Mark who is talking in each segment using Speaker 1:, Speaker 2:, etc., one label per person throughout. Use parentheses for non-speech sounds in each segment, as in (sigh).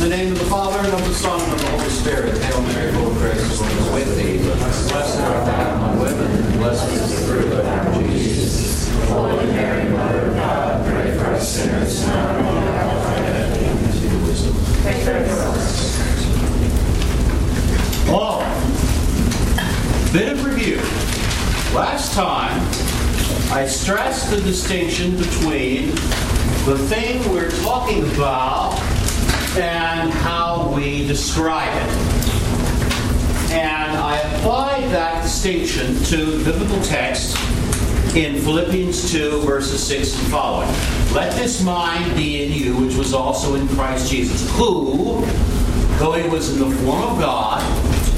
Speaker 1: In the name of the Father, and of the Son, and of the Holy Spirit. Hail Mary, full of grace, the Lord is with thee. Blessed art thou among women, and blessed is the fruit of thy womb, Jesus. Holy Mary, Mother of God, pray for us sinners, now and at the hour of our death. Amen. wisdom. Hello. Bit of review. Last time, I stressed the distinction between the thing we're talking about and how we describe it. And I applied that distinction to the biblical text in Philippians 2, verses 6 and following. Let this mind be in you, which was also in Christ Jesus, who, though he was in the form of God,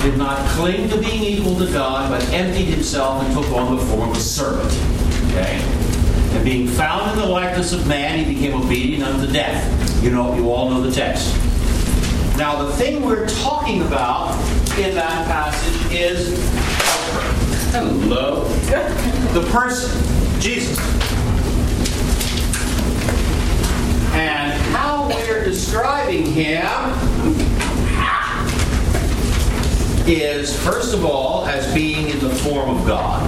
Speaker 1: did not cling to being equal to God, but emptied himself and took on the form of a servant. Okay? And being found in the likeness of man, he became obedient unto death. You know, you all know the text. Now, the thing we're talking about in that passage is hello, the person, Jesus. And how we're describing him is, first of all, as being in the form of God,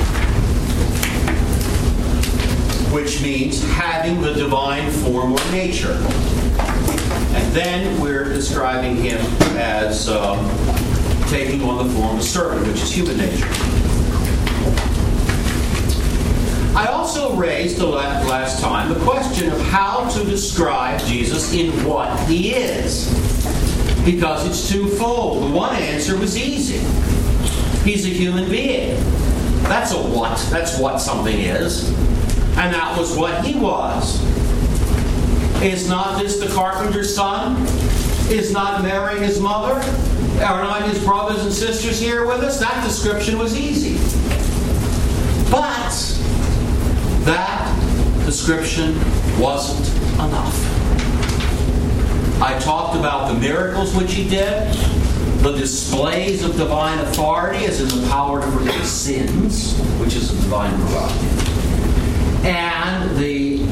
Speaker 1: which means having the divine form or nature. And then we're describing him as um, taking on the form of servant, which is human nature. I also raised the last time the question of how to describe Jesus in what he is. Because it's twofold. The one answer was easy. He's a human being. That's a what. That's what something is. And that was what he was. Is not this the carpenter's son? Is not Mary his mother? Are not his brothers and sisters here with us? That description was easy. But that description wasn't enough. I talked about the miracles which he did, the displays of divine authority, as in the power to forgive sins, which is a divine prerogative, and the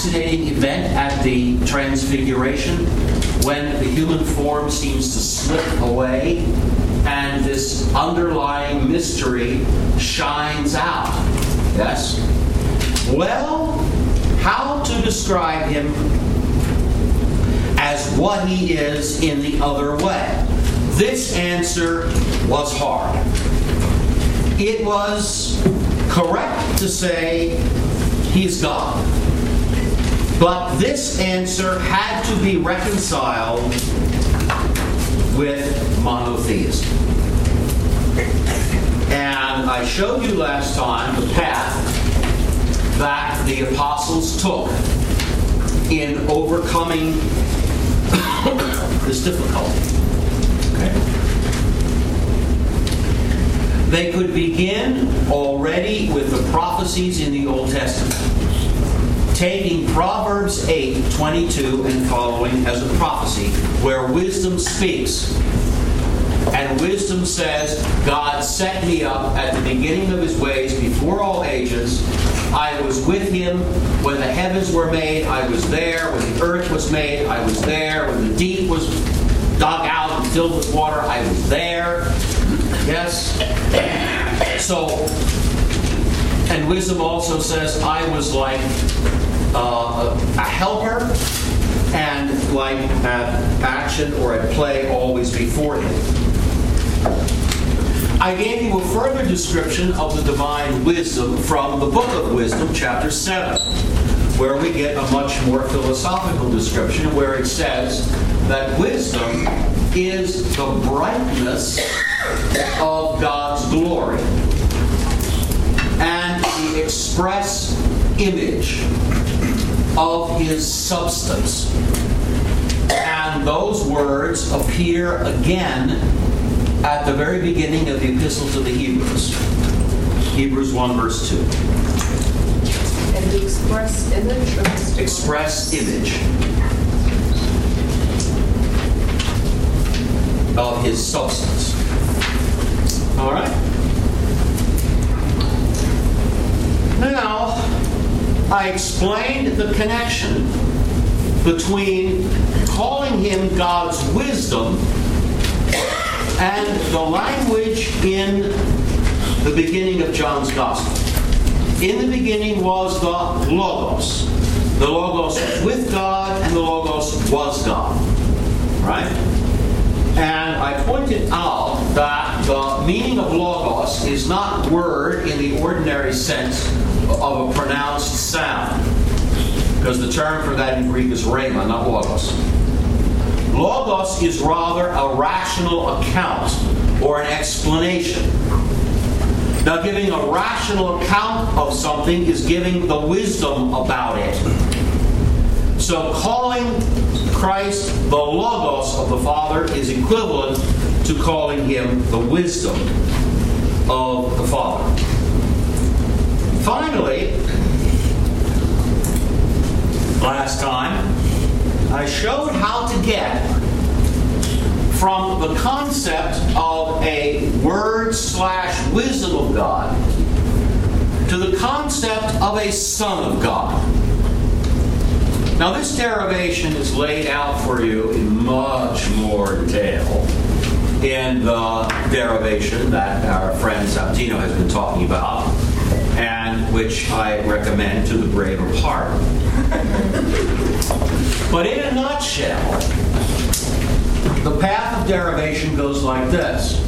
Speaker 1: fascinating event at the Transfiguration when the human form seems to slip away and this underlying mystery shines out. Yes? Well, how to describe him as what he is in the other way? This answer was hard. It was correct to say he's God. But this answer had to be reconciled with monotheism. And I showed you last time the path that the apostles took in overcoming (coughs) this difficulty. Okay. They could begin already with the prophecies in the Old Testament taking Proverbs 8, 22 and following as a prophecy, where wisdom speaks. And wisdom says, God set me up at the beginning of his ways before all ages. I was with him when the heavens were made. I was there when the earth was made. I was there when the deep was dug out and filled with water. I was there. Yes? So, and wisdom also says, I was like uh, a helper and like at action or at play always before him. I gave you a further description of the divine wisdom from the book of Wisdom, chapter 7, where we get a much more philosophical description where it says that wisdom is the brightness of God's glory and the express image of his substance. And those words appear again at the very beginning of the Epistle to the Hebrews. Hebrews 1, verse 2.
Speaker 2: And the express image?
Speaker 1: Express image of his substance. All right? Now, I explained the connection between calling him God's wisdom and the language in the beginning of John's Gospel. In the beginning was the Logos. The Logos was with God, and the Logos was God. Right? And I pointed out that the meaning of Logos is not word in the ordinary sense of a pronounced sound. Because the term for that in Greek is rhema, not Logos. Logos is rather a rational account or an explanation. Now, giving a rational account of something is giving the wisdom about it. So, calling Christ the Logos of the Father is equivalent to calling him the wisdom of the Father. Finally, last time, I showed how to get from the concept of a word slash wisdom of God to the concept of a Son of God. Now, this derivation is laid out for you in much more detail in the derivation that our friend Sabatino has been talking about, and which I recommend to the brave of heart. but in a nutshell, the path of derivation goes like this.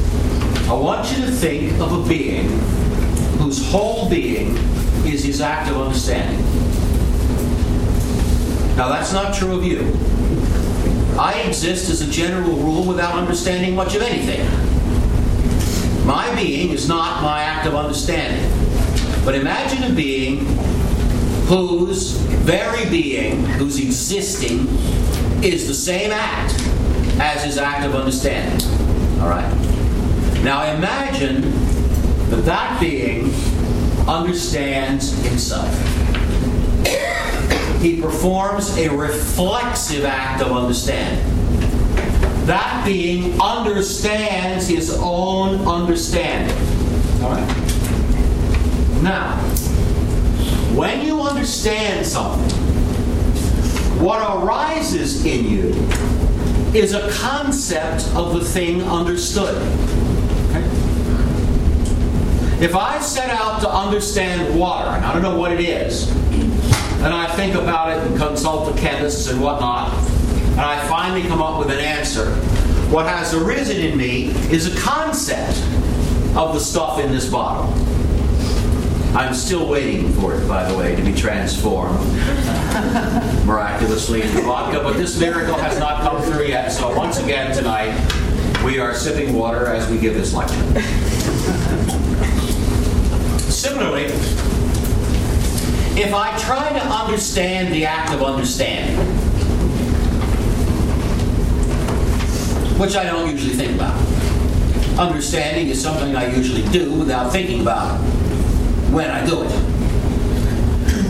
Speaker 1: I want you to think of a being whose whole being is his act of understanding. Now, that's not true of you. I exist as a general rule without understanding much of anything. My being is not my act of understanding. But imagine a being whose very being, whose existing, is the same act as his act of understanding. All right? Now imagine that that being understands himself. He performs a reflexive act of understanding. That being understands his own understanding. All right? Now, when you understand something, what arises in you is a concept of the thing understood. If I set out to understand water, and I don't know what it is, and I think about it and consult the chemists and whatnot, and I finally come up with an answer, what has arisen in me is a concept of the stuff in this bottle. I'm still waiting for it, by the way, to be transformed (laughs) miraculously into vodka, but this miracle has not come through yet. So once again tonight, we are sipping water as we give this lecture. Similarly, if I try to understand the act of understanding, which I don't usually think about, understanding is something I usually do without thinking about it when I do it.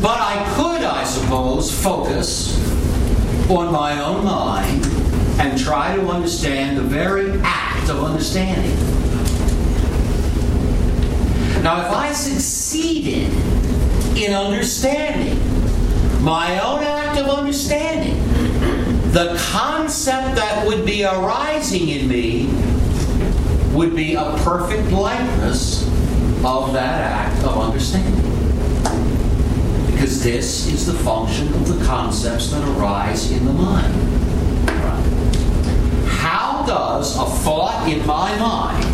Speaker 1: But I could, I suppose, focus on my own mind and try to understand the very act of understanding. Now, if I succeeded in understanding my own act of understanding, the concept that would be arising in me would be a perfect likeness of that act of understanding. Because this is the function of the concepts that arise in the mind. How does a thought in my mind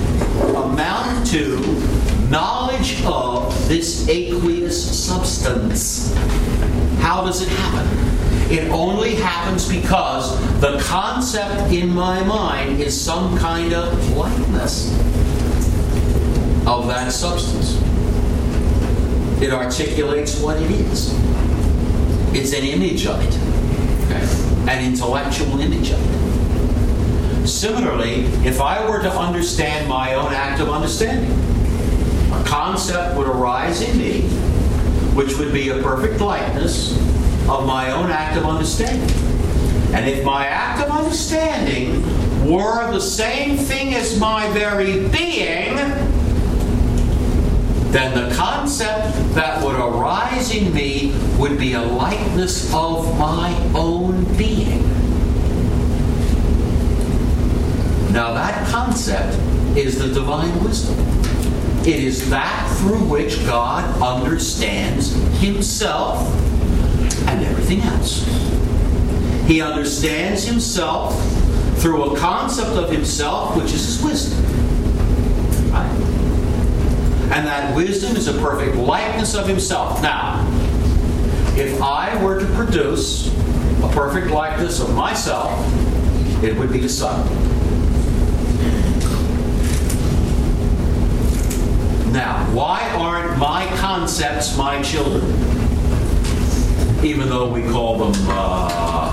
Speaker 1: amount to knowledge of this aqueous substance? How does it happen? It only happens because the concept in my mind is some kind of likeness of that substance. It articulates what it is. It's an image of it, okay? an intellectual image of it. Similarly, if I were to understand my own act of understanding, a concept would arise in me which would be a perfect likeness of my own act of understanding. And if my act of understanding were the same thing as my very being, then the concept that would arise in me would be a likeness of my own being. Now, that concept is the divine wisdom. It is that through which God understands himself and everything else. He understands himself through a concept of himself, which is his wisdom. And that wisdom is a perfect likeness of himself. Now, if I were to produce a perfect likeness of myself, it would be the Son. Now, why aren't my concepts my children? Even though we call them, uh,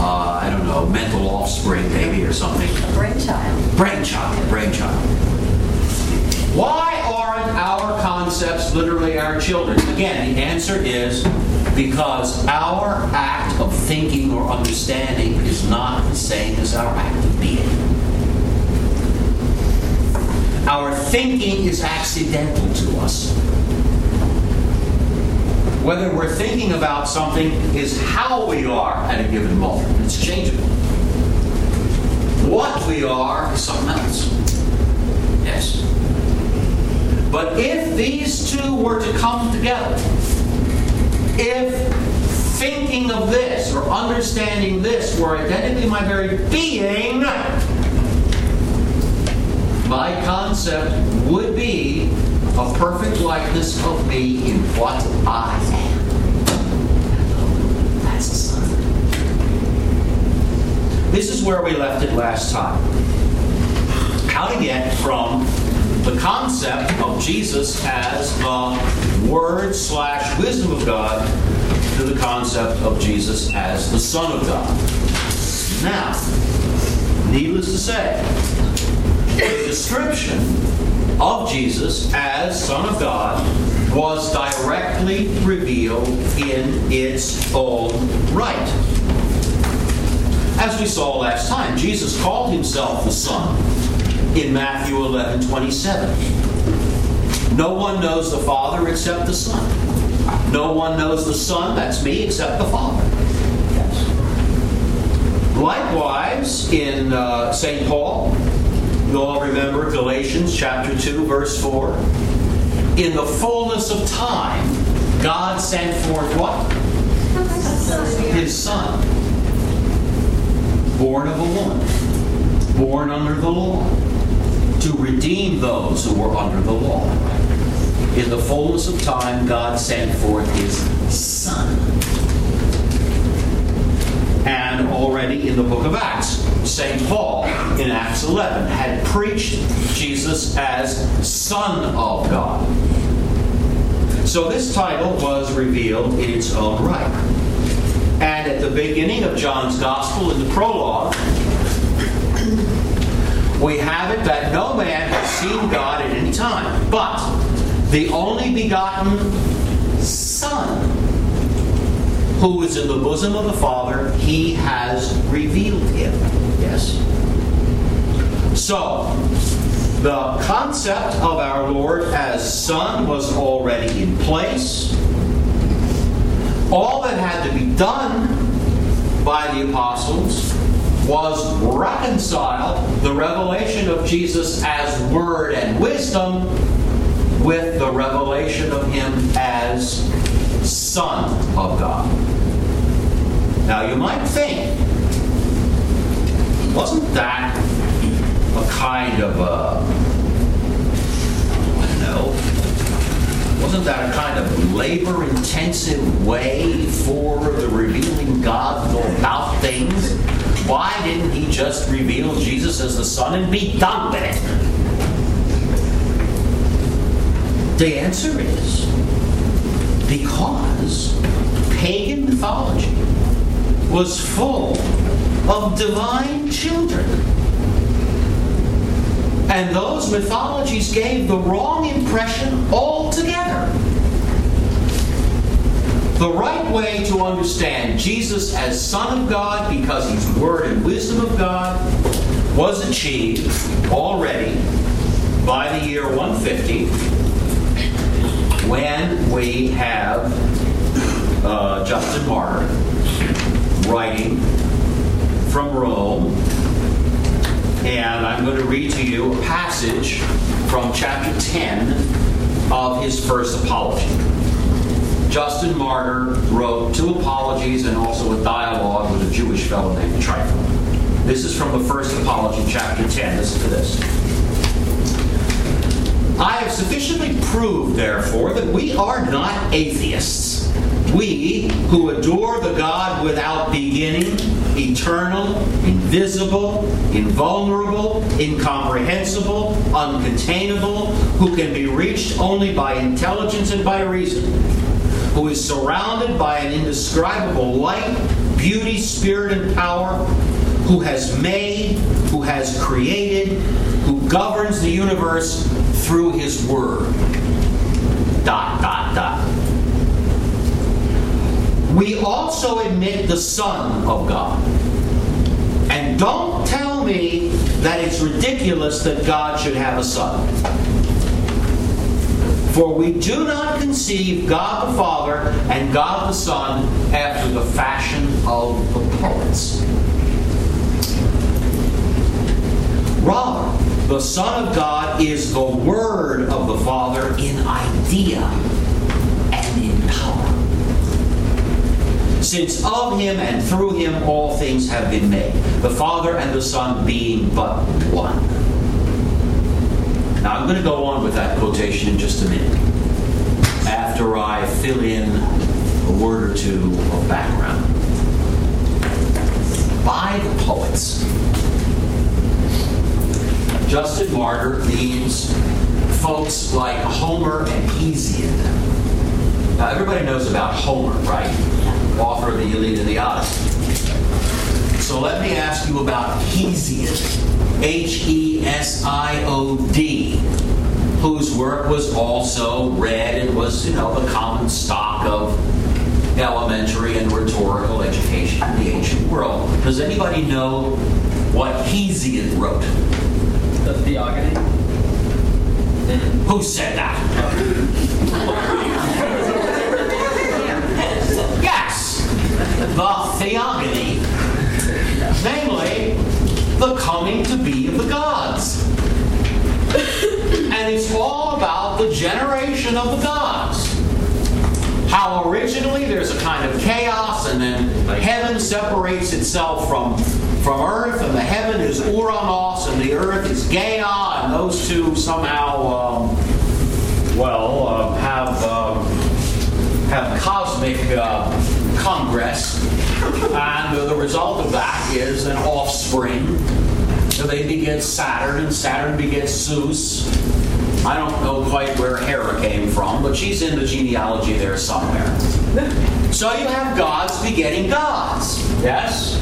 Speaker 1: uh, I don't know, mental offspring, maybe, or something.
Speaker 2: Brainchild.
Speaker 1: Brainchild, brainchild. Why our concepts literally our children? Again, the answer is because our act of thinking or understanding is not the same as our act of being. Our thinking is accidental to us. Whether we're thinking about something is how we are at a given moment. It's changeable. What we are is something else. Yes. But if these two were to come together, if thinking of this or understanding this were identically my very being, my concept would be a perfect likeness of me in what I am. That's the. This is where we left it last time. How to get from the concept of Jesus as the Word slash wisdom of God to the concept of Jesus as the Son of God. Now, needless to say, the description of Jesus as Son of God was directly revealed in its own right. As we saw last time, Jesus called himself the Son in Matthew 11 27. No one knows the Father except the Son. No one knows the Son, that's me, except the Father. Yes. Likewise, in uh, St. Paul, you all remember Galatians chapter 2, verse 4. In the fullness of time, God sent forth what? His Son. Born of a woman. Born under the law. To redeem those who were under the law. In the fullness of time, God sent forth His Son. And already in the book of Acts, St. Paul in Acts 11 had preached Jesus as Son of God. So this title was revealed in its own right. And at the beginning of John's Gospel, in the prologue, we have it that no man has seen God at any time, but the only begotten Son who is in the bosom of the Father, he has revealed him. Yes? So, the concept of our Lord as Son was already in place. All that had to be done by the apostles was reconcile the revelation of Jesus as Word and wisdom with the revelation of Him as Son of God. Now you might think, wasn't that a kind of a, I don't know, wasn't that a kind of labor intensive way for the revealing God to go about things? Why didn't he just reveal Jesus as the Son and be done with it? The answer is because pagan mythology was full of divine children. And those mythologies gave the wrong impression altogether. The right way to understand Jesus as Son of God, because he's Word and wisdom of God, was achieved already by the year 150 when we have uh, Justin Martyr writing from Rome and I'm going to read to you a passage from chapter 10 of his first apology. Justin Martyr wrote two apologies and also a dialogue with a Jewish fellow named Tryphon. This is from the first apology, chapter 10. Listen to this. I have sufficiently proved, therefore, that we are not atheists. We who adore the God without beginning, eternal, invisible, invulnerable, incomprehensible, uncontainable, who can be reached only by intelligence and by reason who is surrounded by an indescribable light, beauty, spirit, and power, who has made, who has created, who governs the universe through his word. Dot, dot, dot. We also admit the Son of God. And don't tell me that it's ridiculous that God should have a son. For we do not conceive God the Father and God the Son after the fashion of the poets. Rather, the Son of God is the Word of the Father in idea and in power. Since of him and through him all things have been made, the Father and the Son being but one. Now, I'm going to go on with that quotation in just a minute after I fill in a word or two of background. By the poets. Justin Martyr means folks like Homer and Hesiod. Now, everybody knows about Homer, right? Author of the Iliad and the Odyssey. So let me ask you about Hesiod. H E S I O D, whose work was also read and was, you know, the common stock of elementary and rhetorical education in the ancient world. Does anybody know what Hesiod wrote?
Speaker 3: The Theogony?
Speaker 1: Who said that? (laughs) yes, the Theogony. Namely, the coming to be of the gods. and it's all about the generation of the gods. How originally there's a kind of chaos, and then heaven separates itself from, from earth, and the heaven is Uranos, and the earth is Gaia, and those two somehow, um, well, uh, have, um, have cosmic uh, congress. And the result of that is an offspring. So they beget Saturn, and Saturn begets Zeus. I don't know quite where Hera came from, but she's in the genealogy there somewhere. So you have gods begetting gods. Yes?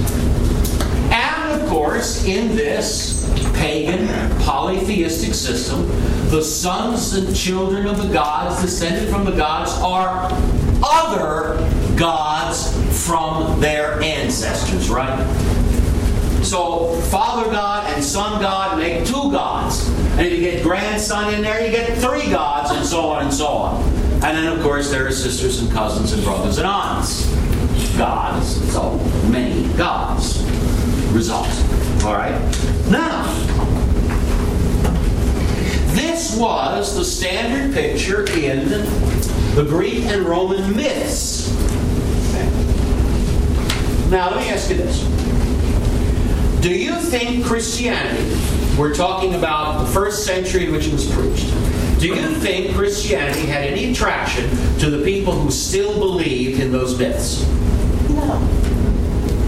Speaker 1: And of course, in this pagan polytheistic system, the sons and children of the gods, descended from the gods, are other gods from their ancestors, right? So, Father God and Son God make two gods. And if you get grandson in there, you get three gods, and so on and so on. And then, of course, there are sisters and cousins and brothers and aunts. Gods. So, many gods. Result. All right? Now, this was the standard picture in the Greek and Roman myths. Now, let me ask you this. Do you think Christianity, we're talking about the first century in which it was preached, do you think Christianity had any attraction to the people who still believed in those myths?
Speaker 2: No.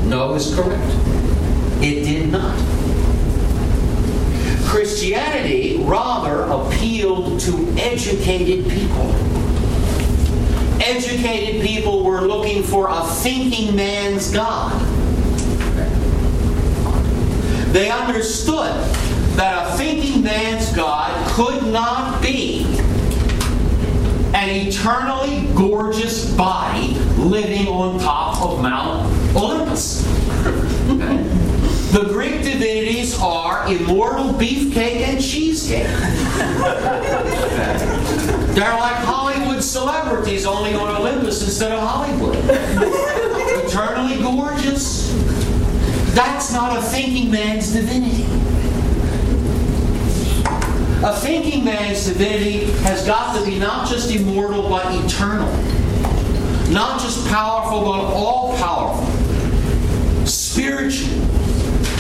Speaker 1: No is correct. It did not. Christianity rather appealed to educated people. Educated people were looking for a thinking man's God. They understood that a thinking man's God could not be an eternally gorgeous body living on top of Mount Olympus. The Greek divinities are immortal beefcake and cheesecake. They're like Hollywood celebrities, only on Olympus instead of Hollywood. (laughs) Eternally gorgeous. That's not a thinking man's divinity. A thinking man's divinity has got to be not just immortal but eternal. Not just powerful but all powerful. Spiritual.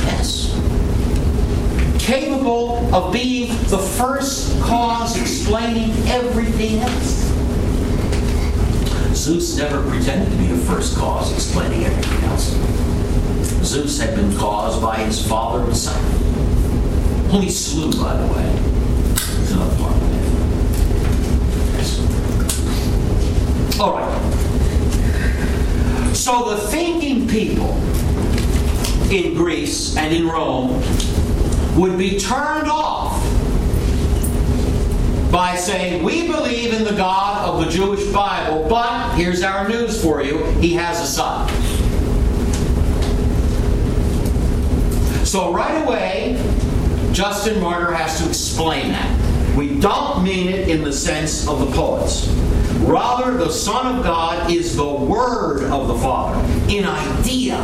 Speaker 1: Yes. Capable of being the first cause explaining everything else. Zeus never pretended to be the first cause explaining everything else. Zeus had been caused by his father and son, whom he slew, by the way. There's another part of it. All right. So the thinking people in Greece and in Rome would be turned off by saying, We believe in the God of the Jewish Bible, but here's our news for you He has a son. So right away, Justin Martyr has to explain that. We don't mean it in the sense of the poets. Rather, the Son of God is the Word of the Father in idea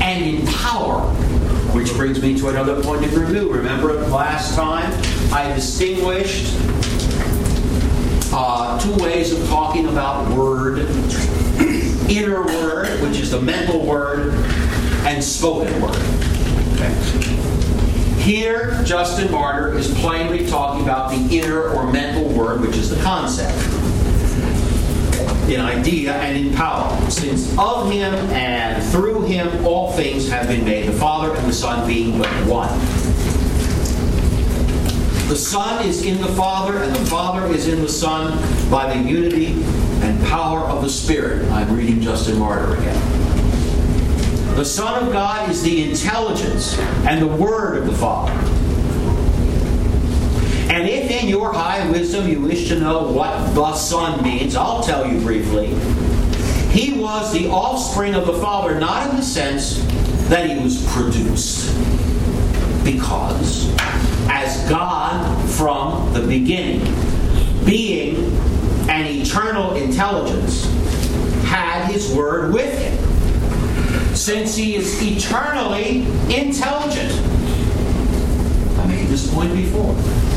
Speaker 1: and in power. Which brings me to another point of review. Remember last time I distinguished uh, two ways of talking about word inner word, which is the mental word, and spoken word. Okay. Here, Justin Martyr is plainly talking about the inner or mental word, which is the concept, in idea and in power. Since of him and through him all things have been made, the Father and the Son being but one. The Son is in the Father, and the Father is in the Son by the unity and power of the Spirit. I'm reading Justin Martyr again. The Son of God is the intelligence and the Word of the Father. And if in your high wisdom you wish to know what the Son means, I'll tell you briefly. He was the offspring of the Father, not in the sense that he was produced, because as God from the beginning, being an eternal intelligence, had his word with him since he is eternally intelligent. I made this point before.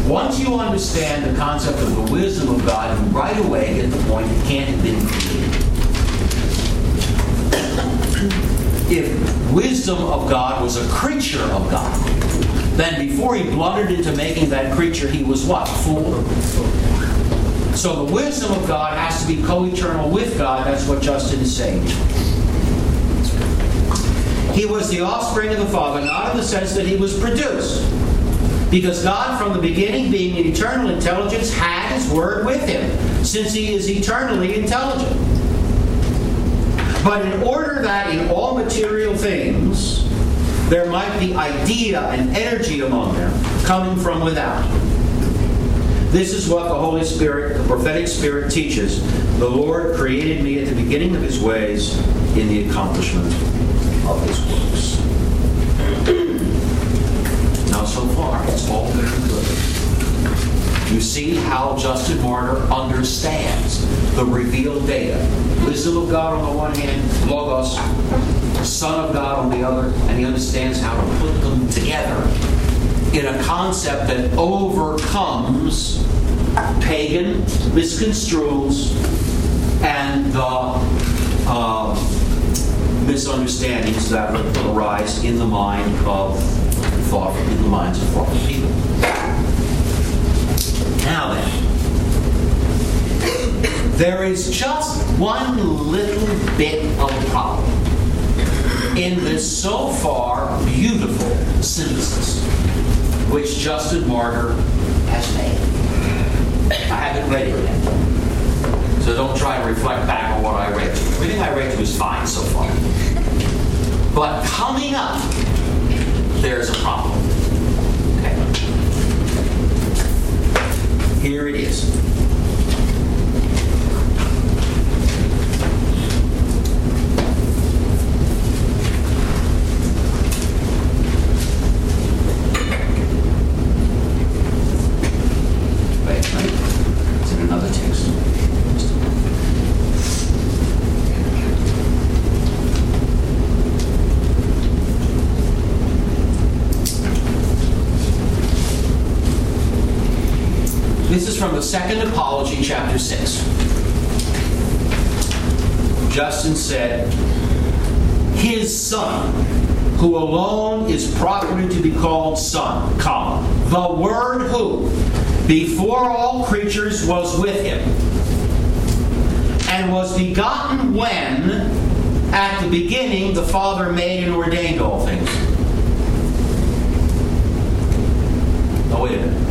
Speaker 1: Once you understand the concept of the wisdom of God, you right away get the point it can't have been created. If wisdom of God was a creature of God, then before he blundered into making that creature, he was what? Fool? So the wisdom of God has to be co eternal with God. That's what Justin is saying. He was the offspring of the Father, not in the sense that he was produced. Because God, from the beginning, being an eternal intelligence, had his word with him, since he is eternally intelligent. But in order that in all material things there might be idea and energy among them coming from without. This is what the Holy Spirit, the prophetic Spirit, teaches. The Lord created me at the beginning of his ways in the accomplishment of his works. Now, so far, it's all very good. You see how Justin Martyr understands the revealed data. Wisdom of God on the one hand, Logos, Son of God on the other, and he understands how to put them together in a concept that overcomes pagan misconstrues and the uh, misunderstandings that arise in the mind of thought in the minds of thoughtful people. Now then, there is just one little bit of problem in this so far beautiful synthesis which Justin Martyr has made. I haven't read it yet. So don't try to reflect back on what I read to you. Everything I read to you is fine so far. But coming up, there's a problem. Here it is. Wait, wait. It's in another text. This is from the Second Apology, chapter 6. Justin said, His Son, who alone is properly to be called Son, comma, the Word who, before all creatures, was with him, and was begotten when, at the beginning, the Father made and ordained all things. Oh, wait a minute.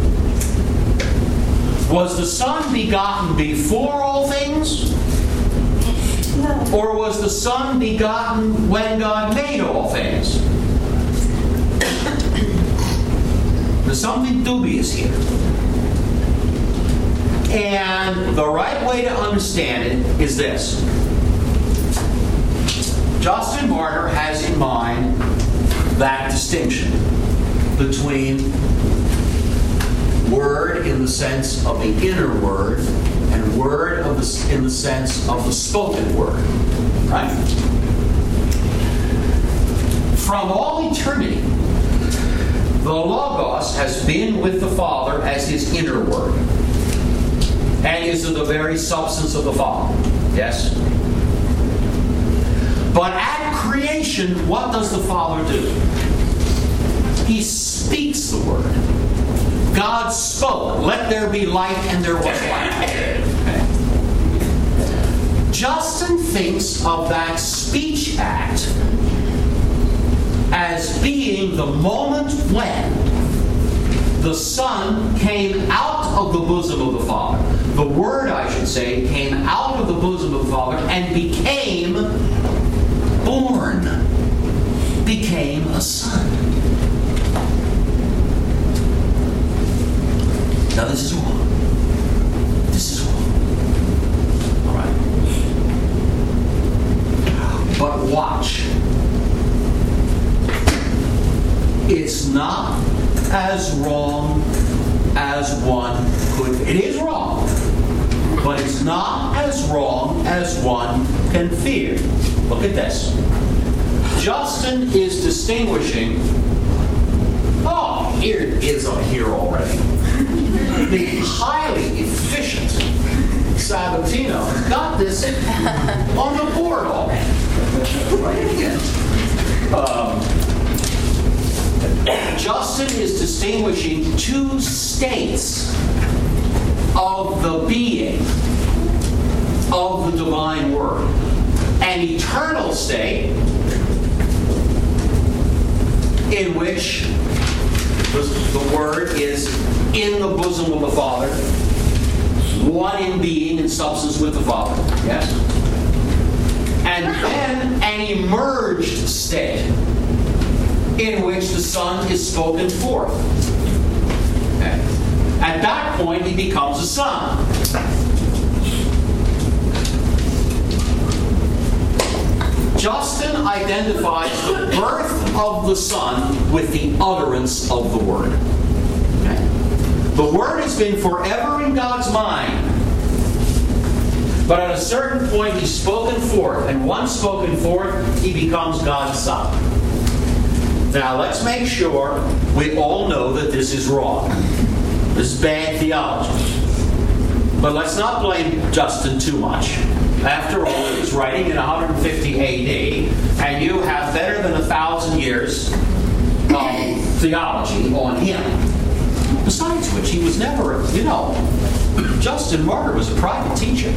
Speaker 1: Was the Son begotten before all things? Or was the Son begotten when God made all things? There's something dubious here. And the right way to understand it is this Justin Martyr has in mind that distinction between word in the sense of the inner word and word of the, in the sense of the spoken word. Right? From all eternity, the Logos has been with the Father as his inner word and is of the very substance of the Father. Yes? But at creation, what does the Father do? He speaks the word. God spoke, let there be light, and there was light. Justin thinks of that speech act as being the moment when the Son came out of the bosom of the Father. The Word, I should say, came out of the bosom of the Father and became born, became a Son. Now this is wrong. This is wrong. All right. But watch. It's not as wrong as one could. It is wrong, but it's not as wrong as one can fear. Look at this. Justin is distinguishing. Oh, here is on here already the highly efficient. Sabatino got this on the board already. Um, Justin is distinguishing two states of the being of the divine word. An eternal state in which the Word is in the bosom of the Father, one in being and substance with the Father. Yes? And then an emerged state in which the Son is spoken forth. Okay. At that point, he becomes a son. Justin identifies the birth of the Son with the utterance of the Word. The Word has been forever in God's mind. But at a certain point, he's spoken forth, and once spoken forth, he becomes God's Son. Now, let's make sure we all know that this is wrong. This is bad theology. But let's not blame Justin too much. After all, he was writing in 150 AD, and you have better than a thousand years of theology on him. Which, he was never, you know, Justin Martyr was a private teacher.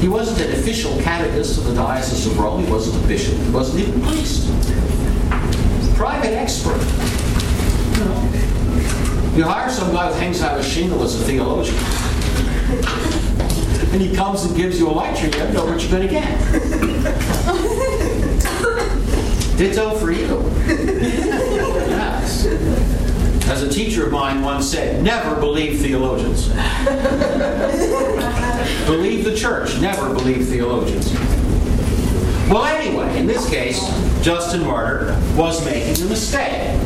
Speaker 1: He wasn't an official catechist of the Diocese of Rome. He wasn't a bishop. He wasn't even a priest. Private expert. You know, you hire some guy who hangs out a shingle as a theologian (laughs) and he comes and gives you a lecture, you don't know what you're going to get. (laughs) Ditto for you. (laughs) As a teacher of mine once said, never believe theologians. (laughs) believe the church, never believe theologians. Well, anyway, in this case, Justin Martyr was making a mistake.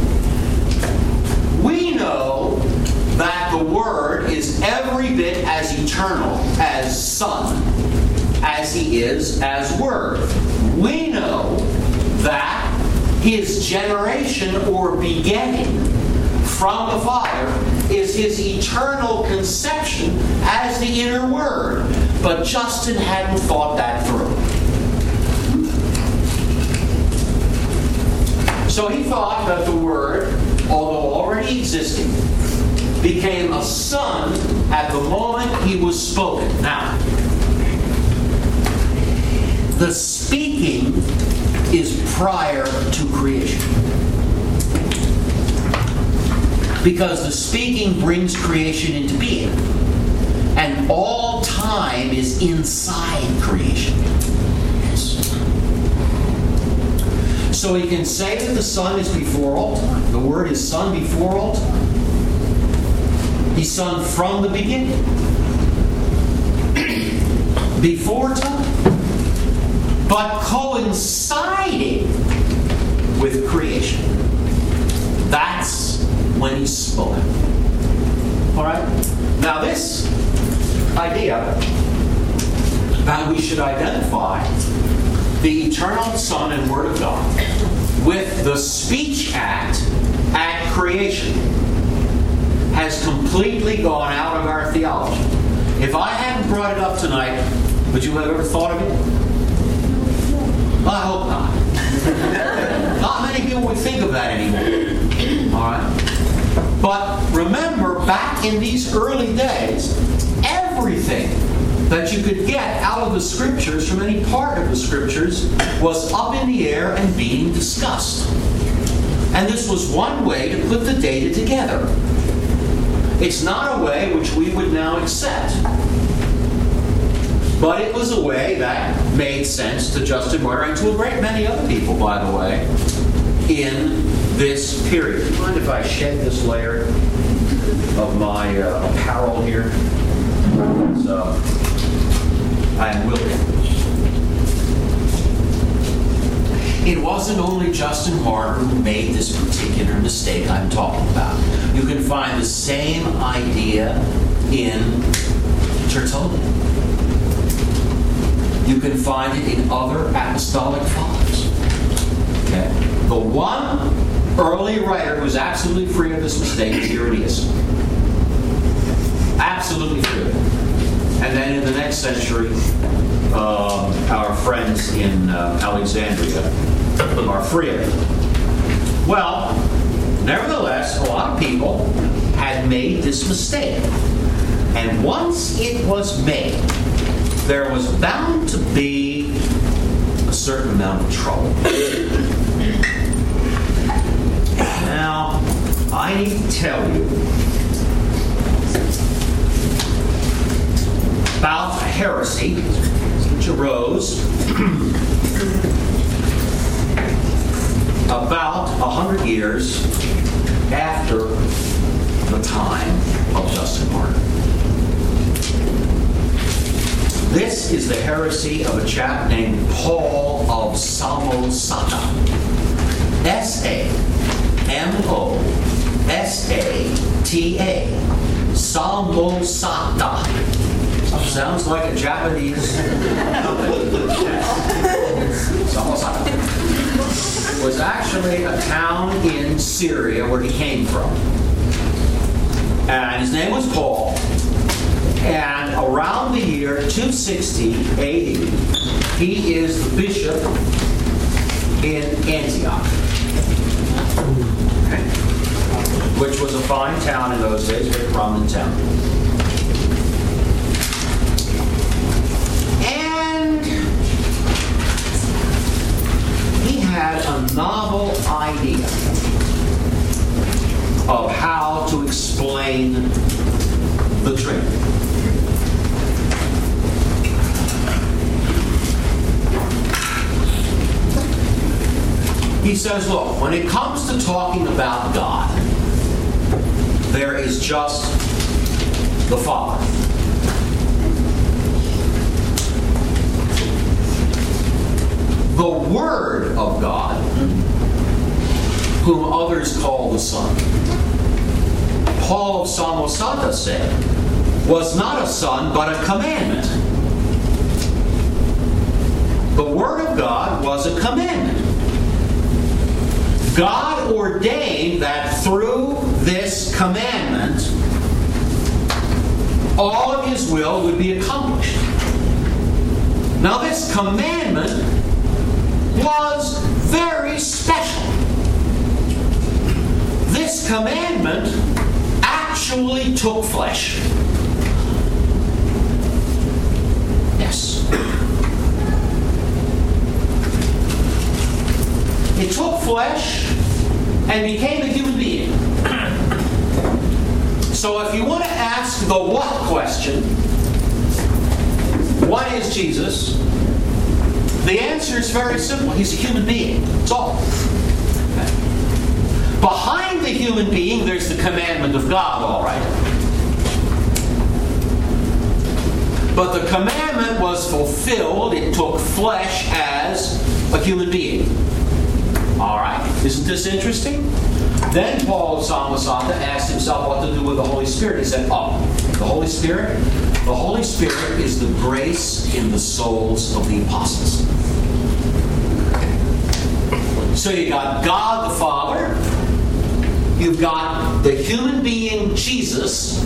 Speaker 1: We know that the Word is every bit as eternal as Son as he is as Word. We know that his generation or begetting from the Father is his eternal conception as the inner word. But Justin hadn't thought that through. So he thought that the word, although already existing, became a son at the moment he was spoken. Now, the speaking is prior to creation. Because the speaking brings creation into being. And all time is inside creation. So he can say that the Son is before all time. The Word is Son before all time. He's Son from the beginning. (clears throat) before time. But coinciding with creation. That's when he spoke. All right? Now, this idea that we should identify the eternal Son and Word of God with the speech act at creation has completely gone out of our theology. If I hadn't brought it up tonight, would you have ever thought of it? I hope not. (laughs) not many people would think of that anymore. All right? But remember, back in these early days, everything that you could get out of the scriptures from any part of the scriptures was up in the air and being discussed. And this was one way to put the data together. It's not a way which we would now accept. But it was a way that made sense to Justin Martyr and to a great many other people, by the way, in this period. Do you mind if I shed this layer of my uh, apparel here? So, I am willing. It wasn't only Justin Martyr who made this particular mistake I'm talking about. You can find the same idea in Tertullian. You can find it in other apostolic fathers. The one early writer who was absolutely free of this mistake is Irenaeus. Absolutely free of it. And then in the next century, uh, our friends in uh, Alexandria are free of it. Well, nevertheless, a lot of people had made this mistake. And once it was made, there was bound to be a certain amount of trouble. now, I need to tell you about a heresy which arose (clears throat) about a hundred years after the time of Justin Martyr. This is the heresy of a chap named Paul of Samosata. S A M O S A T A. Samosata. Sounds like a Japanese. Samosata. Was actually a town in Syria where he came from. And his name was Paul. And around the year 260 AD, he is the bishop in Antioch. Which was a fine town in those days, very prominent town. And he had a novel idea of how to explain the Trinity. He says, look, when it comes to talking about God, there is just the Father. The Word of God, whom others call the Son. Paul of Samosata said, was not a son, but a commandment. The Word of God was a commandment. God ordained that through this commandment, all of his will would be accomplished. Now, this commandment was very special. This commandment actually took flesh. Yes. It took flesh and became a human being. So if you want to ask the what question, what is Jesus? The answer is very simple. He's a human being. That's all. Behind the human being, there's the commandment of God, all right. But the commandment was fulfilled. It took flesh as a human being. All right. Isn't this interesting? Then Paul of Samosata asked himself what to do with the Holy Spirit. He said, Oh, the Holy Spirit? The Holy Spirit is the grace in the souls of the apostles. So you got God the Father, you've got the human being Jesus,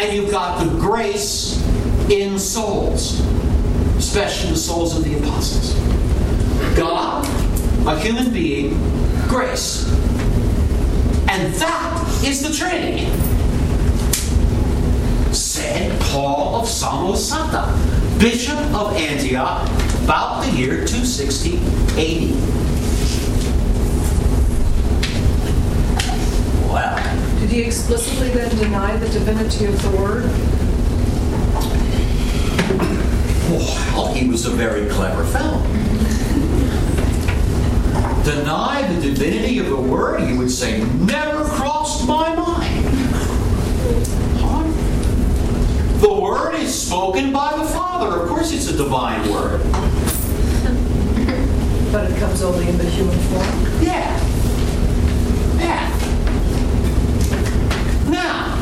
Speaker 1: and you've got the grace in souls, especially the souls of the apostles. God, a human being, grace. And that is the Trinity. Said Paul of Samosata, Bishop of Antioch, about the year 260 AD. Well,
Speaker 2: Did he explicitly then deny the divinity of the Word?
Speaker 1: well, he was a very clever fellow. Deny the divinity of the Word, he would say, never crossed my mind. Huh? The Word is spoken by the Father. Of course, it's a divine Word. (laughs)
Speaker 2: But it comes only in the human form?
Speaker 1: Yeah. Yeah. Now,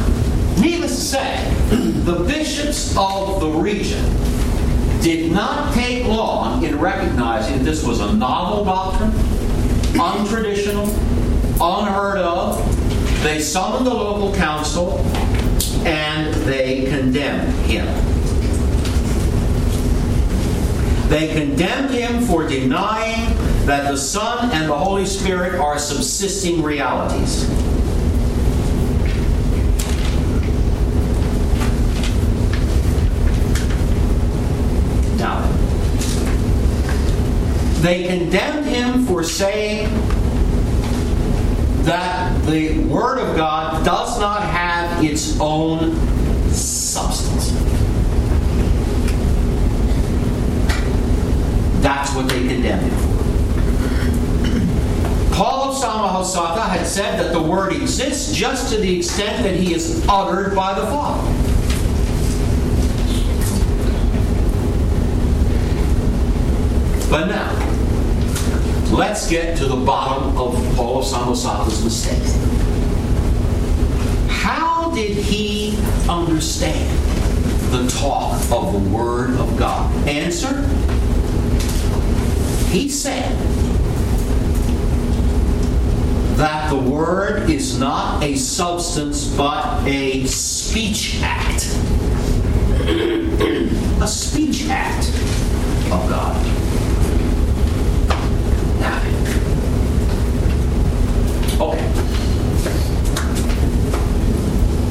Speaker 1: needless to say, (clears throat) the bishops of the region did not take long in recognizing that this was a novel doctrine, untraditional, unheard of. They summoned the local council and they condemned him. They condemned him for denying that the Son and the Holy Spirit are subsisting realities. Now, they condemned him for saying that the Word of God does not have its own substance. That's what they condemned him for. Paul of Samosata had said that the Word exists just to the extent that he is uttered by the Father. But now, let's get to the bottom of Paul of Samosata's mistake. How did he understand the talk of the Word of God? Answer He said that the Word is not a substance but a speech act. (clears throat) a speech act of God. Okay.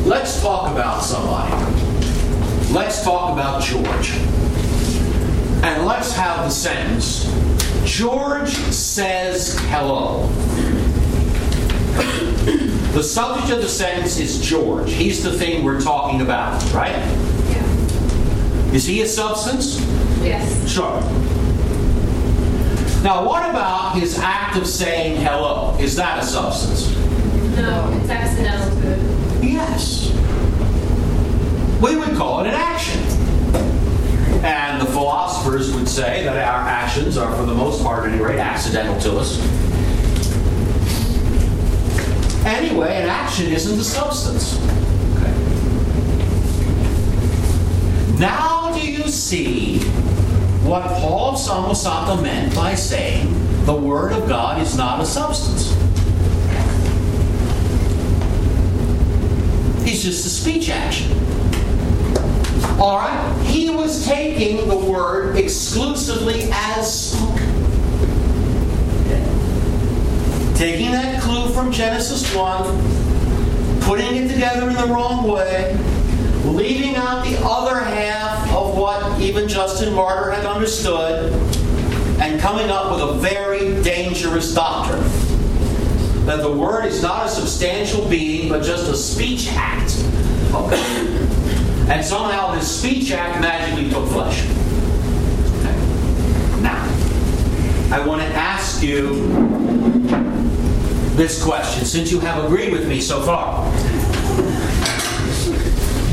Speaker 1: Let's talk about somebody. Let's talk about George. And let's have the sentence George says hello. The subject of the sentence is George. He's the thing we're talking about, right?
Speaker 4: Yeah.
Speaker 1: Is he a substance?
Speaker 4: Yes.
Speaker 1: Sure. Now, what about his act of saying hello? Is that a substance?
Speaker 4: No, it's accidental to it.
Speaker 1: Yes. We would call it an action. And the philosophers would say that our actions are, for the most part at any rate, accidental to us. Anyway, an action isn't a substance. Okay. Now do you see what Paul of Samosata meant by saying the Word of God is not a substance? He's just a speech action. All right? He was taking the word exclusively as spoken. Taking that clue from Genesis 1, putting it together in the wrong way, leaving out the other half of what even Justin Martyr had understood, and coming up with a very dangerous doctrine that the Word is not a substantial being, but just a speech act. Okay? And somehow this speech act magically took flesh. Okay. Now, I want to ask you this question, since you have agreed with me so far.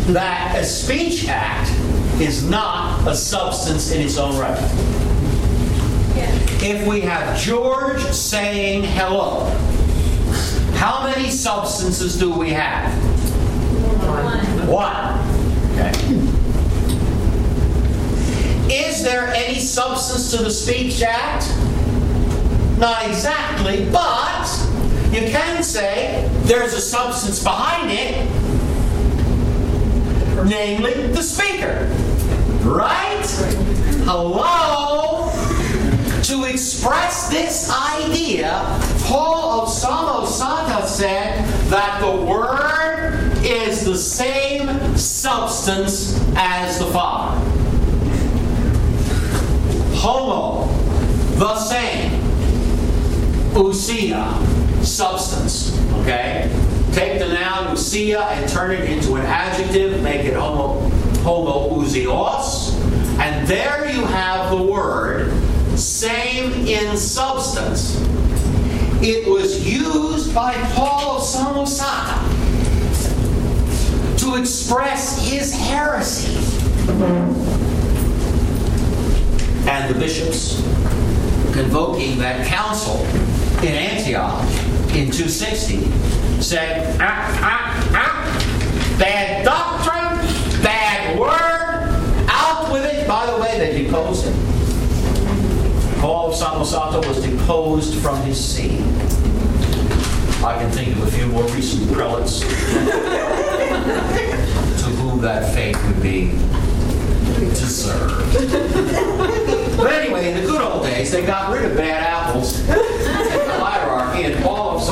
Speaker 1: That a speech act is not a substance in its own right.
Speaker 4: Yes.
Speaker 1: If we have George saying hello, how many substances do we have?
Speaker 4: One.
Speaker 1: One. Okay. Is there any substance to the speech act? Not exactly, but you can say there's a substance behind it, namely the speaker. Right? Hello? To express this idea, Paul of Samosata said that the Word is the same substance as the Father. Homo, the same. Ousia, substance. Okay? Take the noun ousia and turn it into an adjective, make it homo, homo and there you have the word same in substance. It was used by Paul of Samosata to express his heresy. And the bishops, convoking that council in Antioch in 260, said, ah, ah, ah, bad doctrine, bad word, out with it. By the way, they deposed him. Paul of Samosata was deposed from his see. I can think of a few more recent prelates (laughs) to whom that fate would be deserved. But anyway, in the good old days, they got rid of bad apples in the hierarchy, and Paul of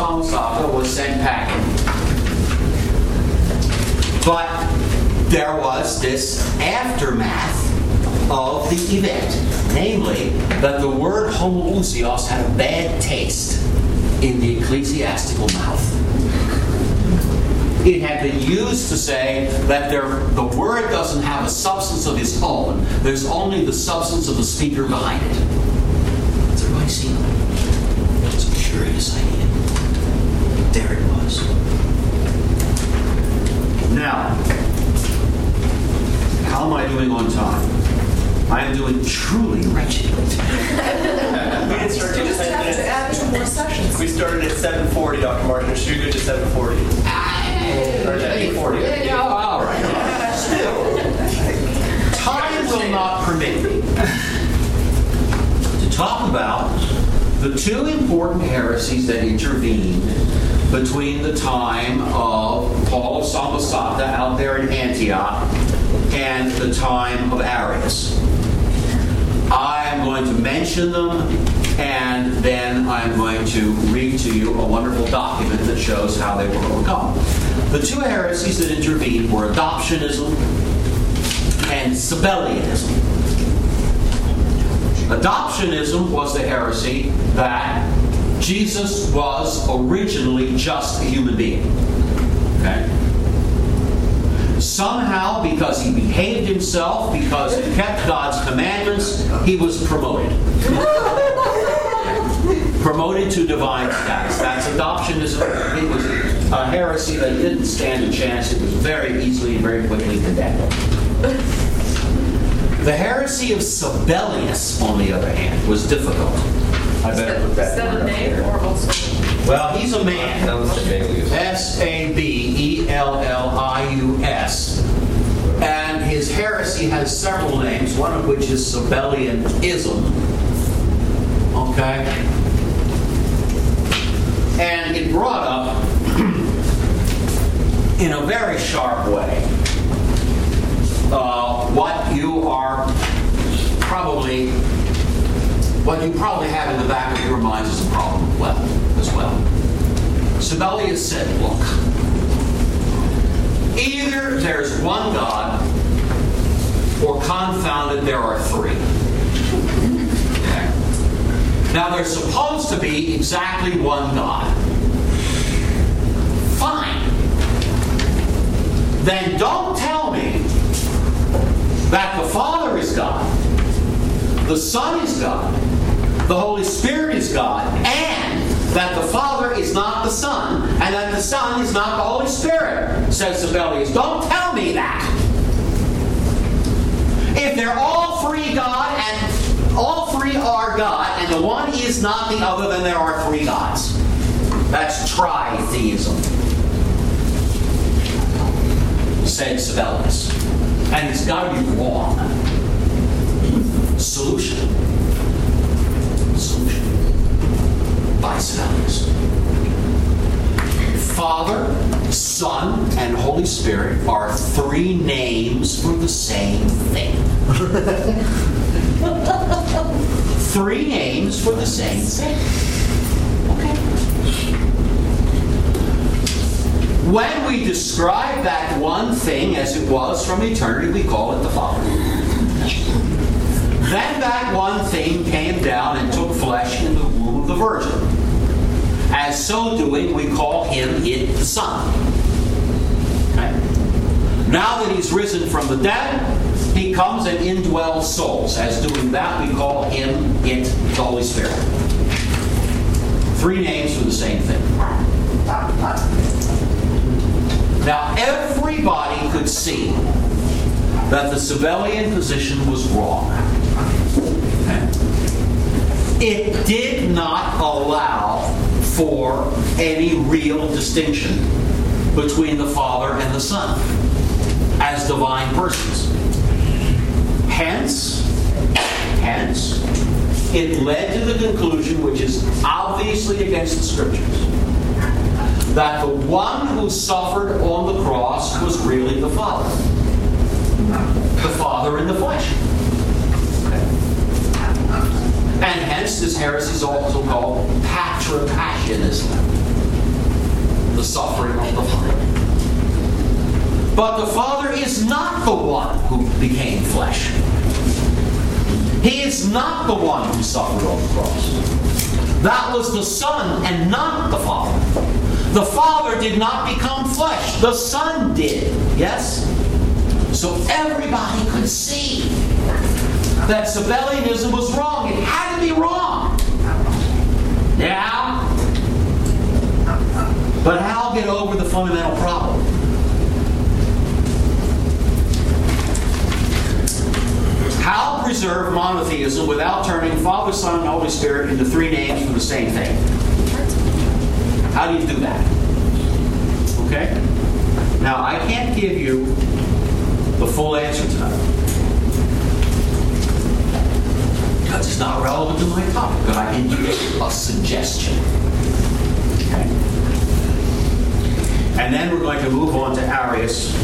Speaker 1: Sent packing. But there was this aftermath of the event, namely that the word homoousios had a bad taste in the ecclesiastical mouth. It had been used to say that there, the word doesn't have a substance of its own. There's only the substance of the speaker behind it. Right scene. It's a curious idea. There it was. Now, how am I doing on time? I am doing truly wretched. (laughs)
Speaker 5: We didn't start
Speaker 2: You
Speaker 5: till
Speaker 2: just have to
Speaker 5: 10
Speaker 2: add two more sessions.
Speaker 5: We started at 7:40, Dr. Martin. It should go to 7:40. Or is that 8:40?
Speaker 1: Yeah, oh, all right. Still, time will not permit me to talk about the two important heresies that intervened between the time of Paul of Samosata out there in Antioch and the time of Arius. I'm going to mention them and then I'm going to read to you a wonderful document that shows how they were overcome. The two heresies that intervened were adoptionism and Sabellianism. Adoptionism was the heresy that Jesus was originally just a human being. Okay? Somehow, because he behaved himself, because he kept God's commandments, he was promoted. (laughs) promoted to divine status. That's adoptionism. It was a heresy that didn't stand a chance. It was very easily and very quickly condemned. The heresy of Sabellius, on the other hand, was difficult. I better put
Speaker 2: Is
Speaker 1: that
Speaker 2: that a
Speaker 1: word up
Speaker 2: name
Speaker 1: here.
Speaker 2: or also?
Speaker 1: Well, he's a man.
Speaker 6: That was the name.
Speaker 1: S A B E L L I U S. And his heresy has several names, one of which is Sabellianism. Okay? And it brought up (clears throat) in a very sharp way uh, what you are probably, what you probably have in the back of your minds is a problem well, as well. Sabellius said, look, either there's one God or confounded there are three. Now there's supposed to be exactly one God. Fine. Then don't tell me that the Father is God, the Son is God, the Holy Spirit is God, and that the Father is not the Son, and that the Son is not the Holy Spirit, says Sabellius. Don't tell me that. If they're all three God and all three are God, and the one is not the other, then there are three gods. That's tritheism, said Sabellius. And it's got to be wrong. Solution. Sabellius. Father, Son, and Holy Spirit are three names for the same thing. (laughs) three names for the same thing. Okay. When we describe that one thing as it was from eternity, we call it the Father. Then that one thing came down and took flesh in the womb of the Virgin. As so doing, we call him it the Son. Okay? Now that he's risen from the dead, he comes and indwells souls. As doing that, we call him it the Holy Spirit. Three names for the same thing. Now, everybody could see that the Sabellian position was wrong. It did not allow for any real distinction between the Father and the Son as divine persons. Hence, hence, it led to the conclusion, which is obviously against the Scriptures, that the one who suffered on the cross was really the Father. The Father in the flesh. And hence this heresy is also called patripassianism. The suffering of the Father. But the Father is not the one who became flesh. He is not the one who suffered on the cross. That was the Son and not the Father. The Father did not become flesh, the Son did. Yes? So everybody could see that Sabellianism was wrong. It had to be wrong. Yeah? But how get over the fundamental problem? How preserve monotheism without turning Father, Son, and Holy Spirit into three names for the same thing? How do you do that? Okay? Now, I can't give you the full answer tonight. Because it's not relevant to my topic, but I can give a suggestion. Okay? And then we're going to move on to Arius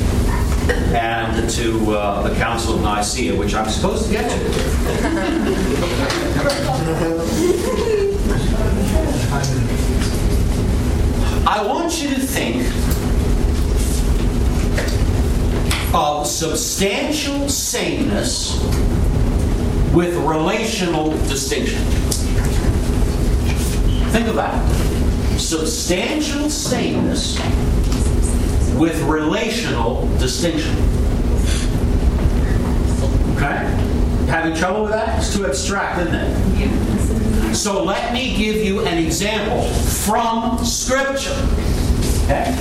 Speaker 1: and to uh, the Council of Nicaea, which I'm supposed to get to. I want you to think of substantial sameness with relational distinction. Think of that. Substantial sameness with relational distinction. Okay? Having trouble with that? It's too abstract, isn't it? So let me give you an example from Scripture. Okay?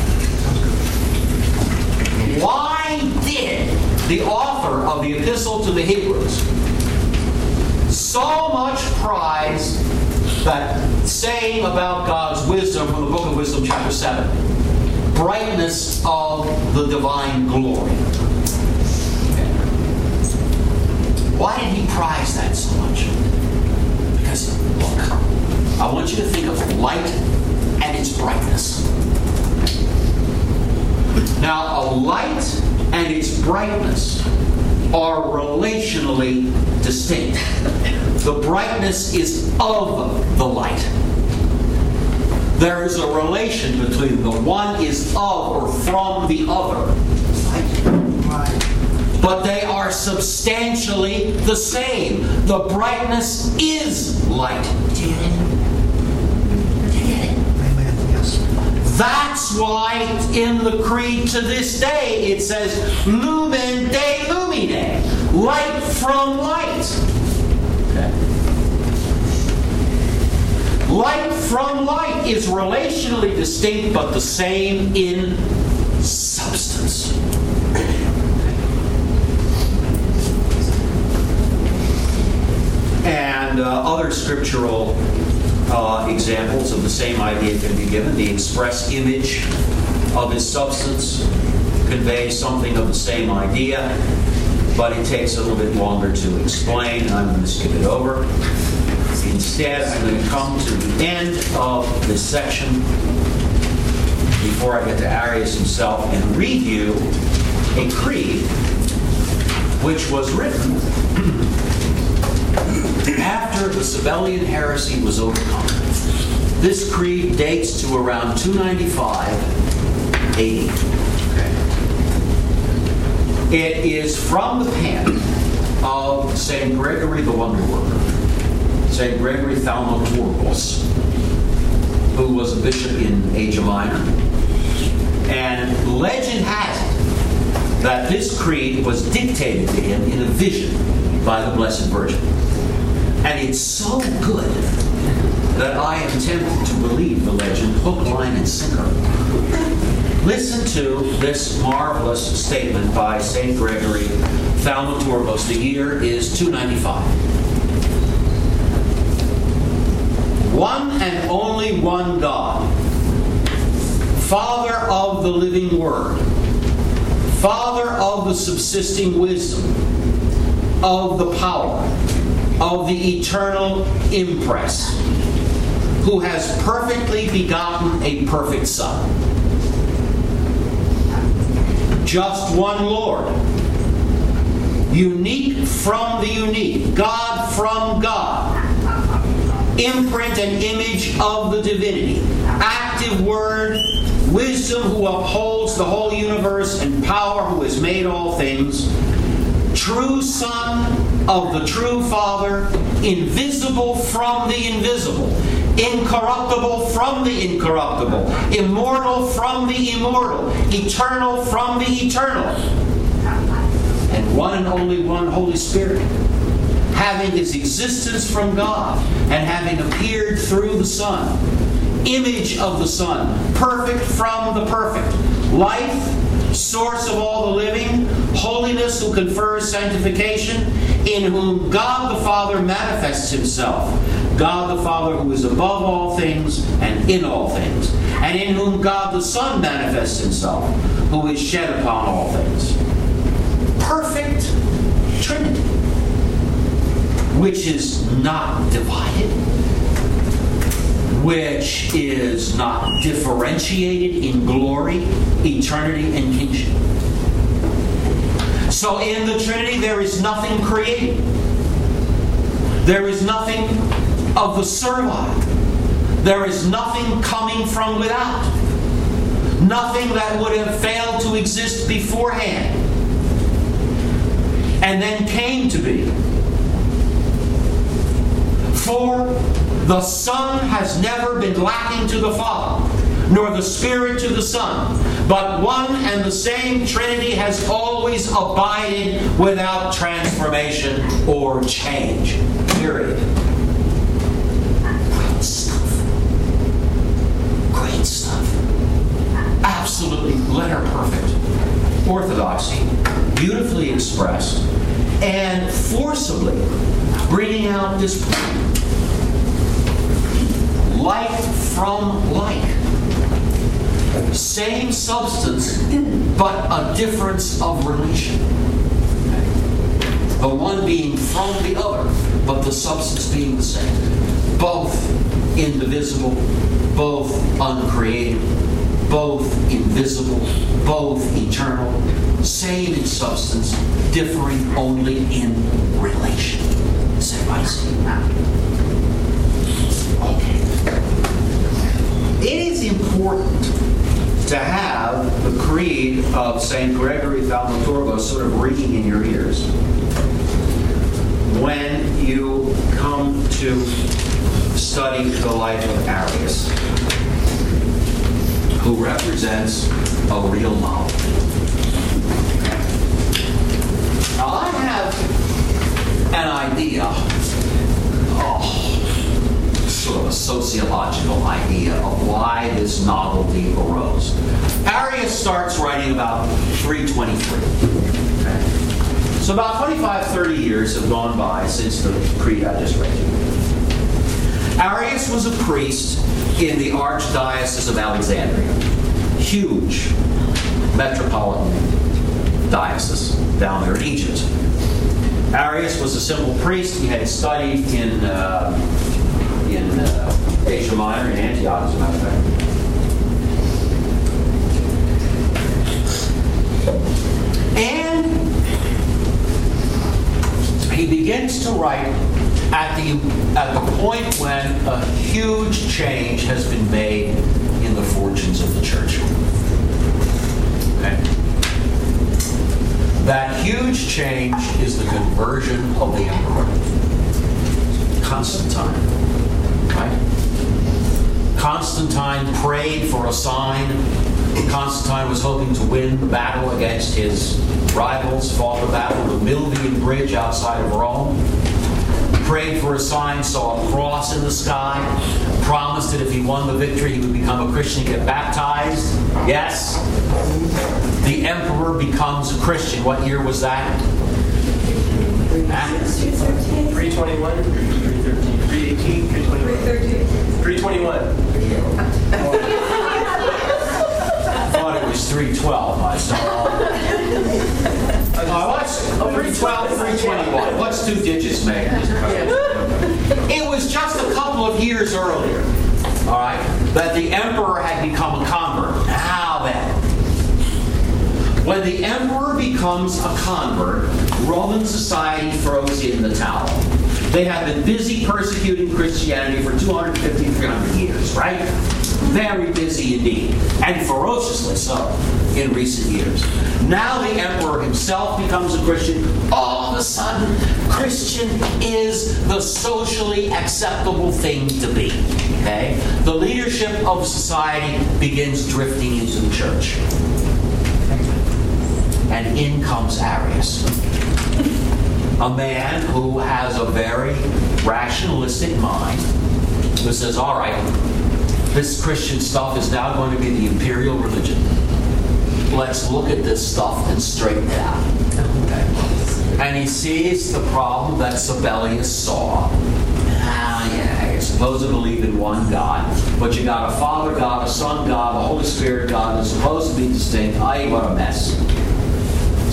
Speaker 1: Why did the author of the Epistle to the Hebrews so much prize that saying about God's wisdom from the book of Wisdom, chapter 7? Brightness of the divine glory. Why did he prize that so much? Because, look, I want you to think of light and its brightness. Now, a light and its brightness are relationally distinct. The brightness is of the light. There is a relation between the one is of or from the other. But they are substantially the same. The brightness is light. That's why in the creed to this day it says lumen de lumine, light from light. Light from light is relationally distinct but the same in substance. And uh, other scriptural uh, examples of the same idea can be given. The express image of his substance conveys something of the same idea, but it takes a little bit longer to explain. I'm going to skip it over. I'm going to come to the end of this section before I get to Arius himself and read you a creed which was written after the Sabellian heresy was overcome. This creed dates to around 295 AD. It is from the pen of St. Gregory the Wonder Worker, St. Gregory Thaumaturgos, who was a bishop in Asia Minor. And legend has it that this creed was dictated to him in a vision by the Blessed Virgin. And it's so good that I am tempted to believe the legend hook, line, and sinker. Listen to this marvelous statement by St. Gregory Thaumaturgos. The year is 295. One and only one God, Father of the living Word, Father of the subsisting wisdom, of the power, of the eternal impress, who has perfectly begotten a perfect Son. Just one Lord, unique from the unique, God from God, imprint and image of the divinity, active word, wisdom who upholds the whole universe, and power who has made all things, true Son of the true Father, invisible from the invisible, incorruptible from the incorruptible, immortal from the immortal, eternal from the eternal, and one and only one Holy Spirit, having his existence from God and having appeared through the Son, image of the Son, perfect from the perfect, life source of all the living, holiness who confers sanctification, in whom God the Father manifests himself. God the Father who is above all things and in all things, and in whom God the Son manifests himself, who is shed upon all things. Perfect Trinity, which is not divided, which is not differentiated in glory, eternity, and kingship. So in the Trinity, there is nothing created. There is nothing of the servile. There is nothing coming from without. Nothing that would have failed to exist beforehand and then came to be. For the Son has never been lacking to the Father, nor the Spirit to the Son, but one and the same Trinity has always abided without transformation or change. Period. Great stuff. Great stuff. Absolutely letter perfect. Orthodoxy, beautifully expressed, and forcibly bringing out this point. Like from like. Same substance, but a difference of relation. The one being from the other, but the substance being the same. Both indivisible, both uncreated, both invisible both eternal, same in substance, differing only in relation. Does everybody see? Okay. It is important to have the creed of St. Gregory Thaumaturgo sort of ringing in your ears when you come to study the life of Arius, who represents a real novel. Now, I have an idea, oh, sort of a sociological idea why this novelty arose. Arius starts writing about 323. Okay? So about 25, 30 years have gone by since the creed I just read. Arius was a priest in the Archdiocese of Alexandria. Huge metropolitan diocese down there in Egypt. Arius was a simple priest. He had studied in, uh, in uh, Asia Minor, in Antioch, as a matter of fact. And he begins to write at the, at the point when a huge change has been made in the fortunes of the church. Okay? That huge change is the conversion of the emperor, Constantine. Right? Constantine prayed for a sign. Constantine was hoping to win the battle against his rivals, fought the battle of the Milvian Bridge outside of Rome. Prayed for a sign, saw a cross in the sky, promised that if he won the victory, he would become a Christian, and get baptized. Yes. The emperor becomes a Christian. What year was that?
Speaker 5: 321, 313, 318, 321. 321.
Speaker 1: 312. I saw. (laughs) uh, 312, 321. What's two digits, man? It was just a couple of years earlier, all right, that the emperor had become a convert. How then? When the emperor becomes a convert, Roman society throws in the towel. They have been busy persecuting Christianity for 250, 300 years, right? Very busy indeed, and ferociously so in recent years. Now the emperor himself becomes a Christian. All of a sudden, Christian is the socially acceptable thing to be. Okay? The leadership of society begins drifting into the church. And in comes Arius a man who has a very rationalistic mind who says, all right, this Christian stuff is now going to be the imperial religion. Let's look at this stuff and straighten it out. Okay. And he sees the problem that Sabellius saw. Ah, yeah, you're supposed to believe in one God, but you got a Father God, a Son God, a Holy Spirit God that's supposed to be distinct. Ay, what a mess.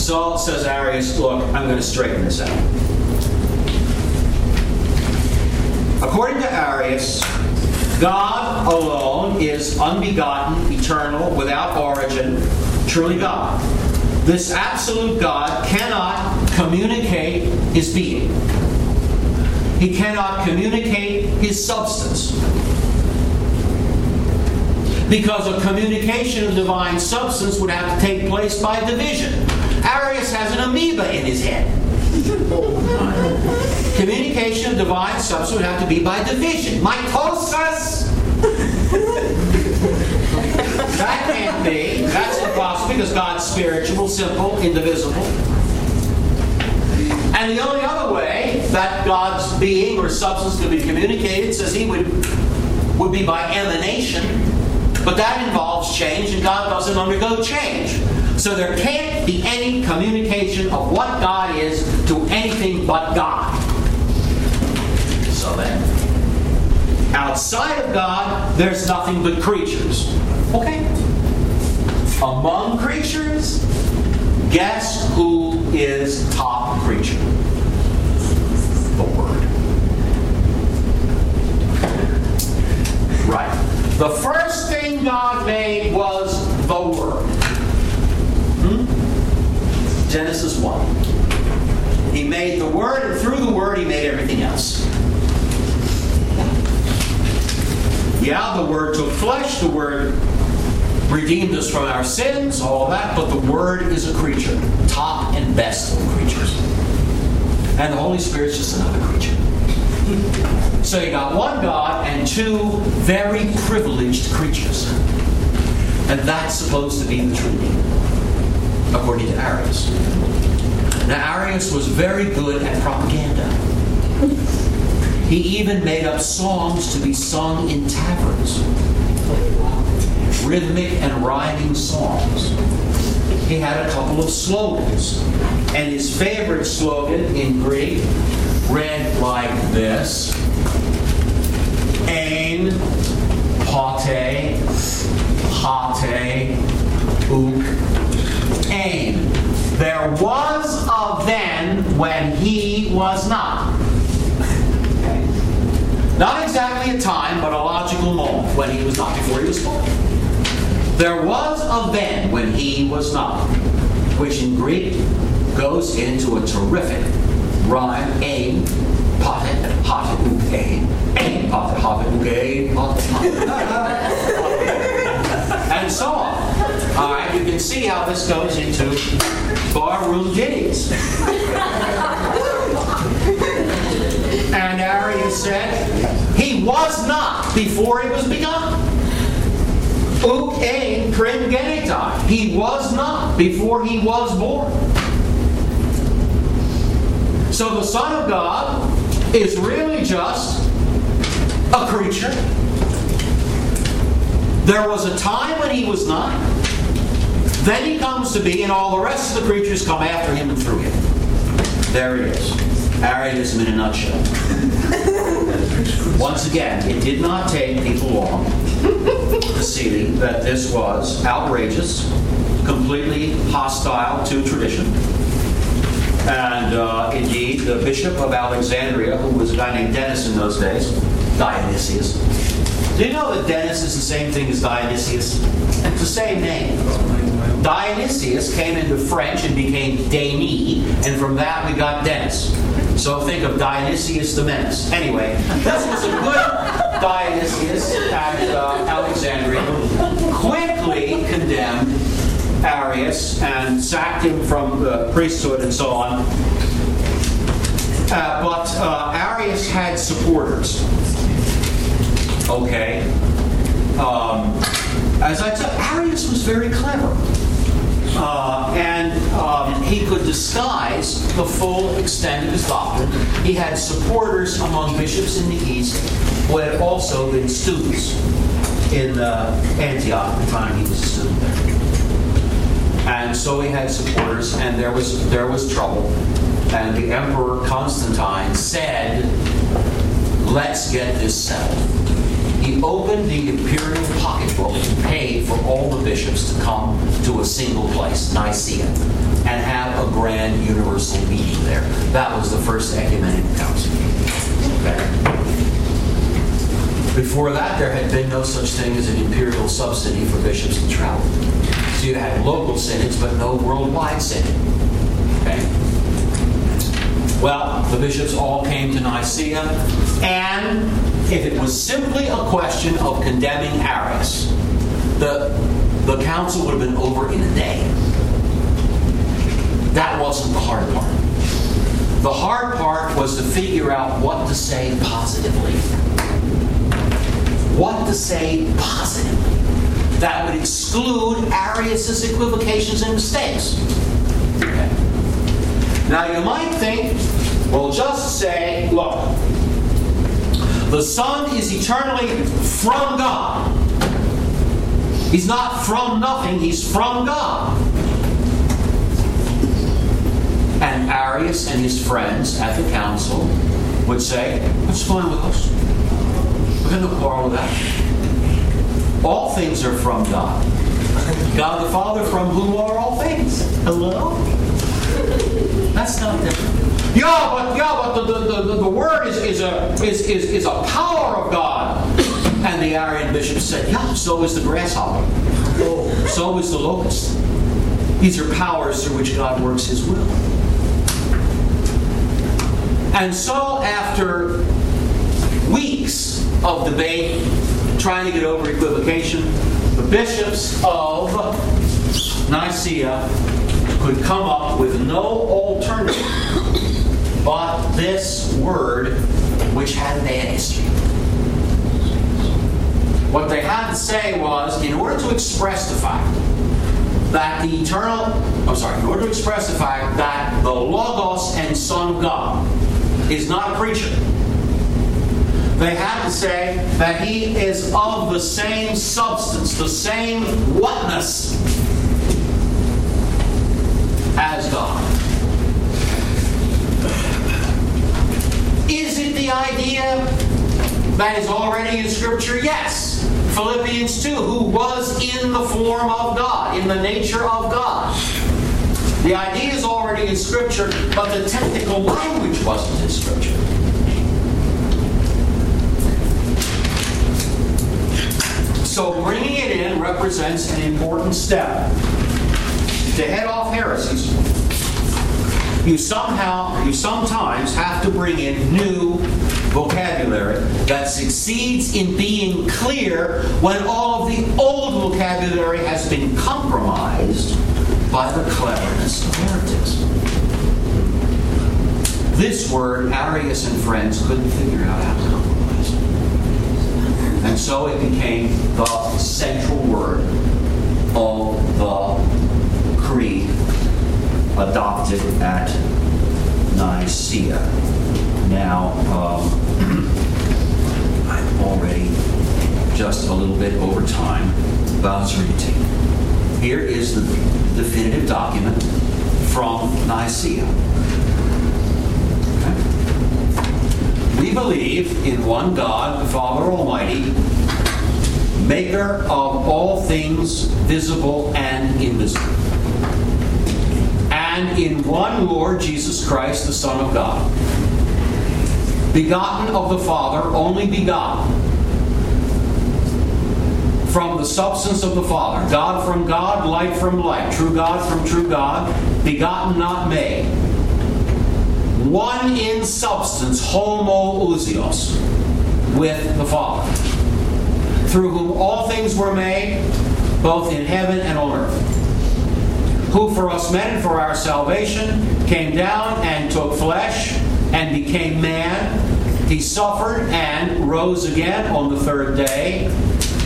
Speaker 1: So says Arius, look, I'm going to straighten this out. According to Arius, God alone is unbegotten, eternal, without origin, truly God. This absolute God cannot communicate his being. He cannot communicate his substance. Because a communication of divine substance would have to take place by division. Arius has an amoeba in his head. Communication of divine substance would have to be by division. Mitosis! that can't be. That's impossible because God's spiritual, simple, indivisible. And the only other way that God's being or substance could be communicated, says he would, would be by emanation. But that involves change, and God doesn't undergo change. So there can't be any communication of what God is to anything but God. So then, outside of God, there's nothing but creatures. Okay? Among creatures, guess who is top creature? The Word. Right. The first thing God made was the Word. Genesis 1. He made the Word, and through the Word, He made everything else. Yeah, the Word took flesh, the Word redeemed us from our sins, all that, but the Word is a creature, top and best of creatures. And the Holy Spirit's just another creature. So you got one God and two very privileged creatures. And that's supposed to be the Trinity, according to Arius. Now, Arius was very good at propaganda. He even made up songs to be sung in taverns rhythmic and rhyming songs. He had a couple of slogans. And his favorite slogan in Greek read like this Ain, Pate, Hate, Uk, Ain. There was a then when he was not. Not exactly a time, but a logical moment when he was not before he was born. There was a then when he was not, which in Greek goes into a terrific rhyme, aim, potet, hotet, aim, aim, potet, hotet, aim, potet, (laughs) and so on. All right, you can see how this goes into barroom ditties. and Arius said, he was not before he was begun. Uk ein prim. He was not before he was born. So the Son of God is really just a creature. There was a time when he was not. Then he comes to be, and all the rest of the creatures come after him and through him. There he is. Arianism in a nutshell. Once again, it did not take people long to see that this was outrageous, completely hostile to tradition. And uh, indeed, the Bishop of Alexandria, who was a guy named Denis in those days, Dionysius. Do you know that Denis is the same thing as Dionysius? It's the same name. Dionysius came into French and became Denis, and from that we got Dennis. So think of Dionysius the Menace. Anyway, this was a good Dionysius at uh, Alexandria. Quickly condemned Arius and sacked him from the priesthood and so on. Uh, but uh, Arius had supporters. Okay. Um, as I said, Arius was very clever. Uh, and um, he could disguise the full extent of his doctrine. He had supporters among bishops in the East who had also been students in uh, Antioch at the time he was a student there. And so he had supporters, and there was there was trouble. And the Emperor Constantine said, "Let's get this settled." He opened the imperial pocketbook to pay for all the bishops to come to a single place, Nicaea, and have a grand universal meeting there. That was the first ecumenical council. Okay. Before that, there had been no such thing as an imperial subsidy for bishops to travel. So you had local synods, but no worldwide synod. Okay. Well, the bishops all came to Nicaea, and if it was simply a question of condemning Arius, the, the council would have been over in a day. That wasn't the hard part. The hard part was to figure out what to say positively. What to say positively that would exclude Arius's equivocations and mistakes. Okay. Now you might think, well, just say, look, the Son is eternally from God. He's not from nothing, he's from God. And Arius and his friends at the council would say, That's fine with us. We have no quarrel with that. All things are from God. God the Father, from whom are all things. Hello? That's not different. Yeah, but yeah, but the, the, the, the word is, is a is, is, is a power of God. And the Arian bishop said, Yeah, so is the grasshopper. Oh, So is the locust. These are powers through which God works His will. And so, after weeks of debate, trying to get over equivocation, the bishops of Nicaea could come up with no alternative but this word, which had history. What they had to say was, in order to express the fact that the eternal, I'm sorry, in order to express the fact that the Logos and Son of God is not a creature, they had to say that he is of the same substance, the same whatness as God. Is it the idea that is already in Scripture? Yes. Philippians 2, who was in the form of God, in the nature of God. The idea is already in Scripture, but the technical language wasn't in Scripture. So bringing it in represents an important step. To head off heresies, you somehow, you sometimes have to bring in new vocabulary that succeeds in being clear when all of the old vocabulary has been compromised by the cleverness of heretics. This word, Arius and friends couldn't figure out how to compromise. And so it became the central word of the creed adopted at Nicaea. Now, um, I'm already just a little bit over time. Read to. Here is the definitive document from Nicaea. Okay. We believe in one God, the Father Almighty, maker of all things visible and invisible and in one Lord Jesus Christ, the Son of God, begotten of the Father, only begotten from the substance of the Father, God from God, light from light, true God from true God, begotten, not made. One in substance, homoousios, with the Father, through whom all things were made, both in heaven and on earth who for us men, for our salvation, came down and took flesh and became man. He suffered and rose again on the third day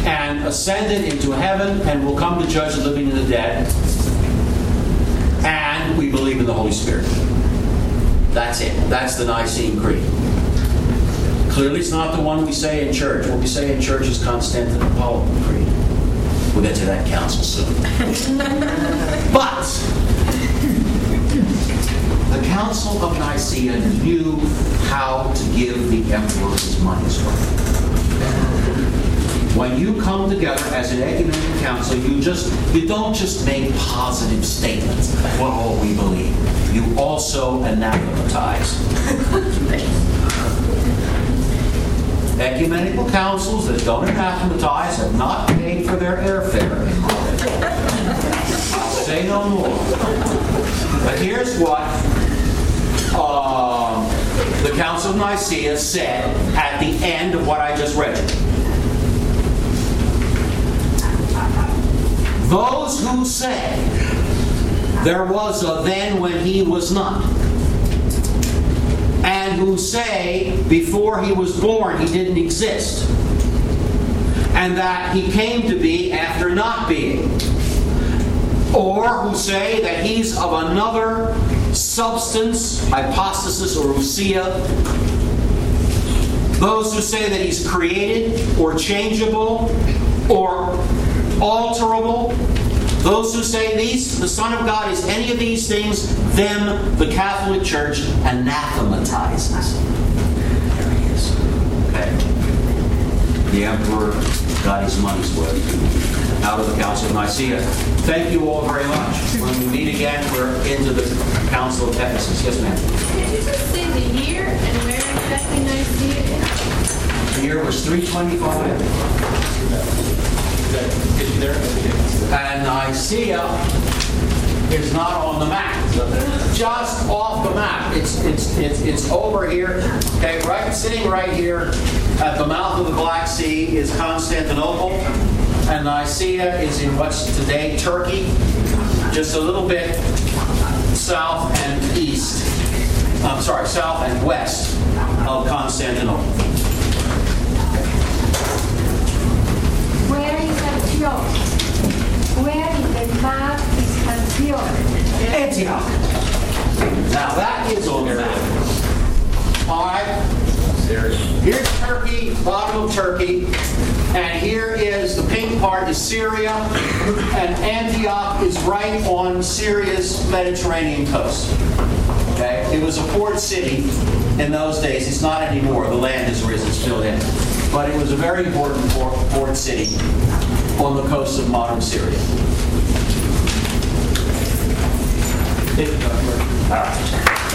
Speaker 1: and ascended into heaven and will come to judge the living and the dead. And we believe in the Holy Spirit. That's it. That's the Nicene Creed. Clearly, it's not the one we say in church. What we say in church is Constantinopolitan Creed. We'll get to that council soon. (laughs) but the Council of Nicaea knew how to give the emperor his money's worth. When you come together as an ecumenical council, you just you don't just make positive statements. What all we believe. You also anathematize. (laughs) Ecumenical councils that don't anathematize have not paid for their airfare. I'll say no more. But here's what um, the Council of Nicaea said at the end of what I just read Those who say there was a then when he was not, and who say before he was born he didn't exist, and that he came to be after not being, or who say that he's of another substance, hypostasis or ousia, those who say that he's created or changeable or alterable, those who say these, the Son of God is any of these things, them the Catholic Church anathematizes. There he is. Okay. The Emperor got his money's worth out of the Council of Nicaea. Thank you all very much. When we meet again, we're into the Council of Ephesus. Yes, ma'am.
Speaker 4: Did you just say the year and where exactly Nicaea? is?
Speaker 1: The year was 325. And Nicaea is not on the map. Just off the map. It's, it's, it's, it's over here. Okay, right, sitting right here at the mouth of the Black Sea is Constantinople. And Nicaea is in what's today Turkey, just a little bit south and east. I'm sorry, south and west of Constantinople.
Speaker 7: Where Antioch? Where in the map is Antioch?
Speaker 1: Antioch. Now that is on the map. All right. Here's Turkey, bottom of Turkey, and here is the pink part is Syria, and Antioch is right on Syria's Mediterranean coast. Okay, it was a port city in those days. It's not anymore. The land has risen, still in, but it was a very important port, port city on the coast of modern Syria.
Speaker 5: Thank you, Dr.
Speaker 1: All right.